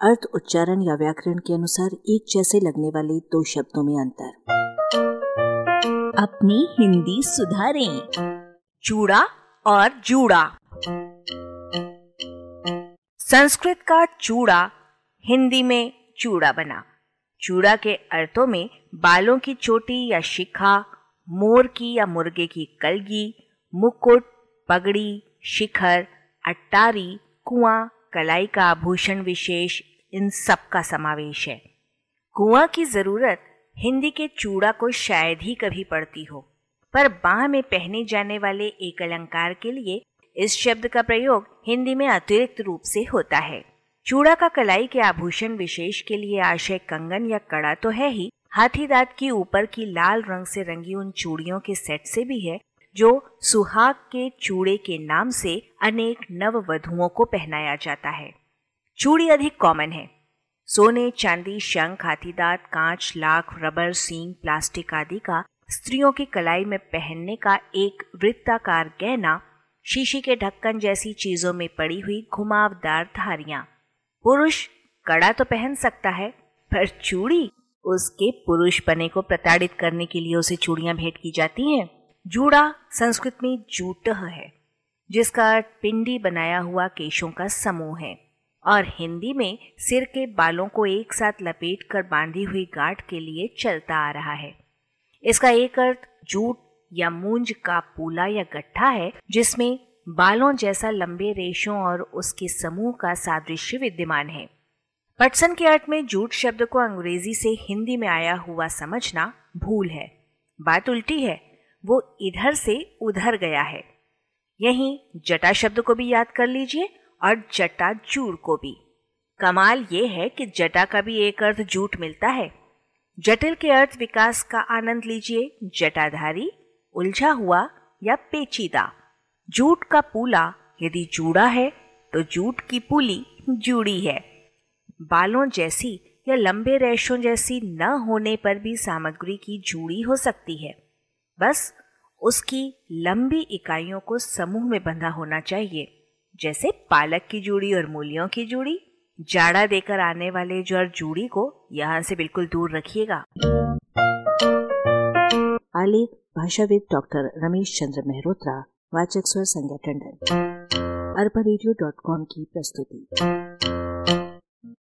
अर्थ, उच्चारण या व्याकरण के अनुसार एक जैसे लगने वाले दो शब्दों में अंतर। अपनी हिंदी सुधारें। चूड़ा और जूड़ा। संस्कृत का चूड़ा हिंदी में चूड़ा बना। चूड़ा के अर्थों में बालों की चोटी या शिखा, मोर की या मुर्गे की कलगी, मुकुट, पगड़ी, शिखर, अट्टारी, कुआँ कलाई का आभूषण विशेष इन सब का समावेश है। कुआँ की ज़रूरत हिंदी के चूड़ा को शायद ही कभी पड़ती हो, पर बाह में पहने जाने वाले एक अलंकार के लिए इस शब्द का प्रयोग हिंदी में अतिरिक्त रूप से होता है। चूड़ा का कलाई के आभूषण विशेष के लिए आशय कंगन या कड़ा तो है ही, हाथी दांत की ऊपर की लाल रंग से रंगी उन चूड़ियों के सेट से भी है जो सुहाग के चूड़े के नाम से अनेक नव वधुओं को पहनाया जाता है। चूड़ी अधिक कॉमन है। सोने, चांदी, शंख, हाथीदांत, कांच, लाख, रबर, सींग, प्लास्टिक आदि का स्त्रियों की कलाई में पहनने का एक वृत्ताकार गहना शीशी के ढक्कन जैसी चीज़ों में पड़ी हुई घुमावदार धारियाँ। पुरुष कड़ा तो पहन सकता है, पर चूड़ी? उसके पुरुष पने को प्रताड़ित करने के लिए उसे चूड़ियाँ भेंट की जाती हैं। जूड़ा संस्कृत में जूट है, जिसका पिंडी बनाया हुआ केशों का समूह है। और हिंदी में सिर के बालों को एक साथ लपेट कर बांधी हुई गांठ के लिए चलता आ रहा है। इसका एक अर्थ जूट या मूंज का पूला या गट्ठा है, जिसमें बालों जैसा लंबे रेशों और उसके समूह का सादृश्य विद्यमान है। पटसन के अर्थ में जूट शब्द को अंग्रेज़ी से हिंदी में आया हुआ समझना भूल है। बात उल्टी है वो इधर से उधर गया है। यहीं जटा शब्द को भी याद कर लीजिए और जटा जूड़ को भी। कमाल ये है कि जटा का भी एक अर्थ जूट मिलता है। जटिल के अर्थ विकास का आनंद लीजिए। जटाधारी, उलझा हुआ या पेचीदा। जूट का पूला यदि जूड़ा है तो जूट की पुली जूड़ी है। बालों जैसी या लंबे रेशों जैसी न होने पर भी सामग्री की जूड़ी हो सकती है। बस उसकी लंबी इकाइयों को समूह में बंधा होना चाहिए, जैसे पालक की जूड़ी और मूलियों की जूड़ी। जाड़ा देकर आने वाले जड़ जूड़ी को यहाँ से बिल्कुल दूर रखिएगा। आलेख भाषाविद डॉक्टर रमेश चंद्र मेहरोत्रा, वाचक स्वर संज्ञा टंडन। अरबा की प्रस्तुति।